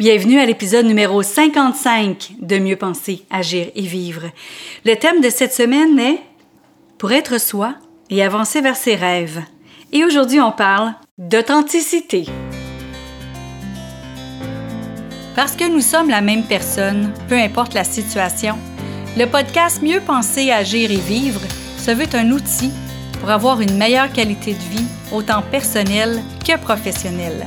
Bienvenue à l'épisode numéro 55 de Mieux penser, agir et vivre. Le thème de cette semaine est Pour être soi et avancer vers ses rêves. Et aujourd'hui, on parle d'authenticité. Parce que nous sommes la même personne, peu importe la situation, le podcast Mieux penser, agir et vivre se veut un outil pour avoir une meilleure qualité de vie, autant personnelle que professionnelle.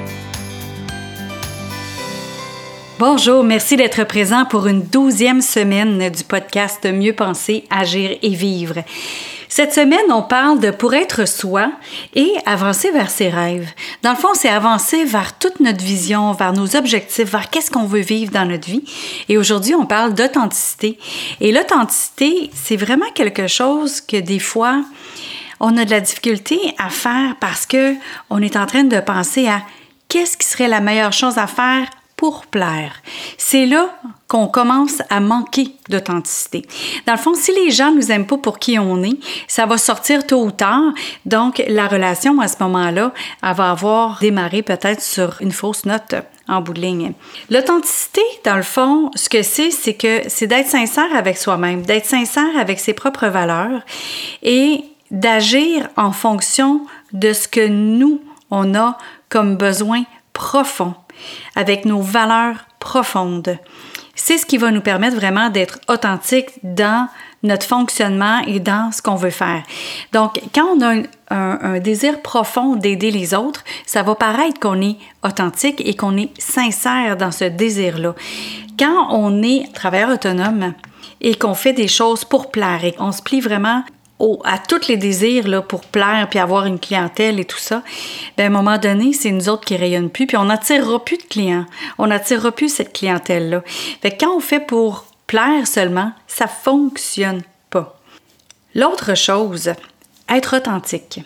Bonjour, merci d'être présent pour une douzième semaine du podcast Mieux penser, agir et vivre. Cette semaine, on parle de pour être soi et avancer vers ses rêves. Dans le fond, c'est avancer vers toute notre vision, vers nos objectifs, vers qu'est-ce qu'on veut vivre dans notre vie. Et aujourd'hui, on parle d'authenticité. Et l'authenticité, c'est vraiment quelque chose que des fois, on a de la difficulté à faire parce que on est en train de penser à qu'est-ce qui serait la meilleure chose à faire pour plaire. C'est là qu'on commence à manquer d'authenticité. Dans le fond, si les gens nous aiment pas pour qui on est, ça va sortir tôt ou tard. Donc, la relation à ce moment-là, elle va avoir démarré peut-être sur une fausse note en bout de ligne. L'authenticité, dans le fond, ce que c'est, c'est que c'est d'être sincère avec soi-même, d'être sincère avec ses propres valeurs et d'agir en fonction de ce que nous, on a comme besoin profond avec nos valeurs profondes. C'est ce qui va nous permettre vraiment d'être authentique dans notre fonctionnement et dans ce qu'on veut faire. Donc, quand on a un, désir profond d'aider les autres, ça va paraître qu'on est authentique et qu'on est sincère dans ce désir-là. Quand on est travailleur autonome et qu'on fait des choses pour plaire et qu'on se plie vraiment à tous les désirs là, pour plaire puis avoir une clientèle et tout ça, ben, à un moment donné, c'est nous autres qui rayonnent plus, puis on n'attirera plus de clients. On n'attirera plus cette clientèle-là. Quand on fait pour plaire seulement, ça fonctionne pas. L'autre chose, être authentique.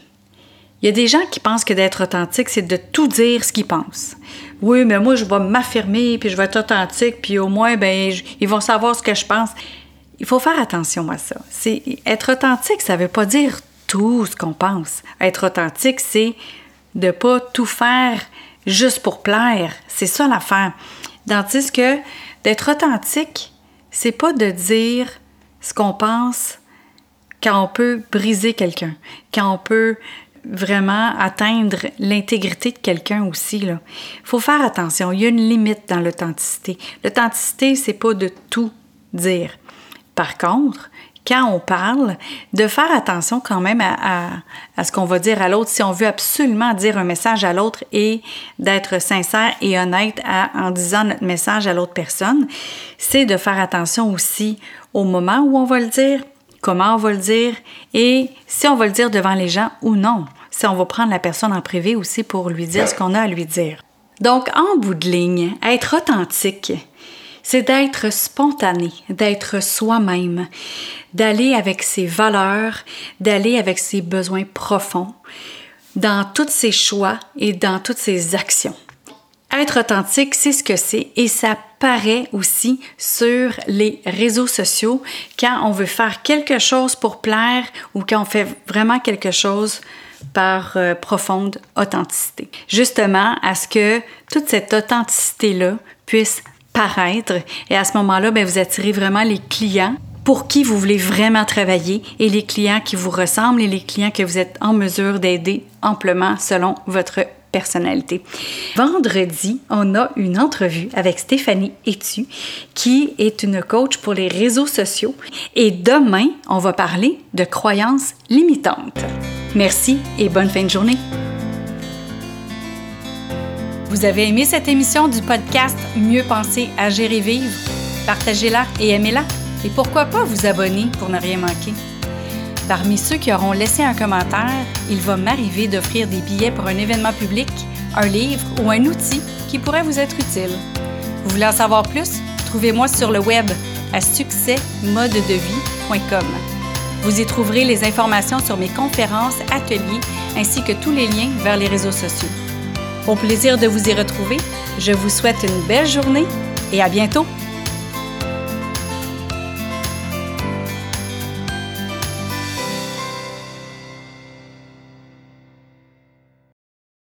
Il y a des gens qui pensent que d'être authentique, c'est de tout dire ce qu'ils pensent. Oui, mais moi, je vais m'affirmer, puis je vais être authentique, puis au moins, ben, ils vont savoir ce que je pense. Il faut faire attention à ça. C'est être authentique, ça ne veut pas dire tout ce qu'on pense. Être authentique, c'est de pas tout faire juste pour plaire. C'est ça l'affaire. Tandis que d'être authentique, c'est pas de dire ce qu'on pense quand on peut briser quelqu'un, quand on peut vraiment atteindre l'intégrité de quelqu'un aussi. Il faut faire attention. Il y a une limite dans l'authenticité. L'authenticité, c'est pas de tout dire. Par contre, quand on parle, de faire attention quand même à, ce qu'on va dire à l'autre, si on veut absolument dire un message à l'autre et d'être sincère et honnête en disant notre message à l'autre personne, c'est de faire attention aussi au moment où on va le dire, comment on va le dire et si on va le dire devant les gens ou non, si on va prendre la personne en privé aussi pour lui dire ce qu'on a à lui dire. Donc, en bout de ligne, être authentique, c'est d'être spontané, d'être soi-même, d'aller avec ses valeurs, d'aller avec ses besoins profonds dans tous ses choix et dans toutes ses actions. Être authentique, c'est ce que c'est et ça paraît aussi sur les réseaux sociaux quand on veut faire quelque chose pour plaire ou quand on fait vraiment quelque chose par euh, profonde authenticité. Justement, à ce que toute cette authenticité-là puisse Et à ce moment-là, ben, vous attirez vraiment les clients pour qui vous voulez vraiment travailler et les clients qui vous ressemblent et les clients que vous êtes en mesure d'aider amplement selon votre personnalité. Vendredi, on a une entrevue avec Stéphanie Etu, qui est une coach pour les réseaux sociaux. Et demain, on va parler de croyances limitantes. Merci et bonne fin de journée. Vous avez aimé cette émission du podcast Mieux penser, agir et vivre? Partagez-la et aimez-la. Et pourquoi pas vous abonner pour ne rien manquer? Parmi ceux qui auront laissé un commentaire, il va m'arriver d'offrir des billets pour un événement public, un livre ou un outil qui pourrait vous être utile. Vous voulez en savoir plus? Trouvez-moi sur le web à succèsmodedevie.com. Vous y trouverez les informations sur mes conférences, ateliers ainsi que tous les liens vers les réseaux sociaux. Au plaisir de vous y retrouver, je vous souhaite une belle journée et à bientôt!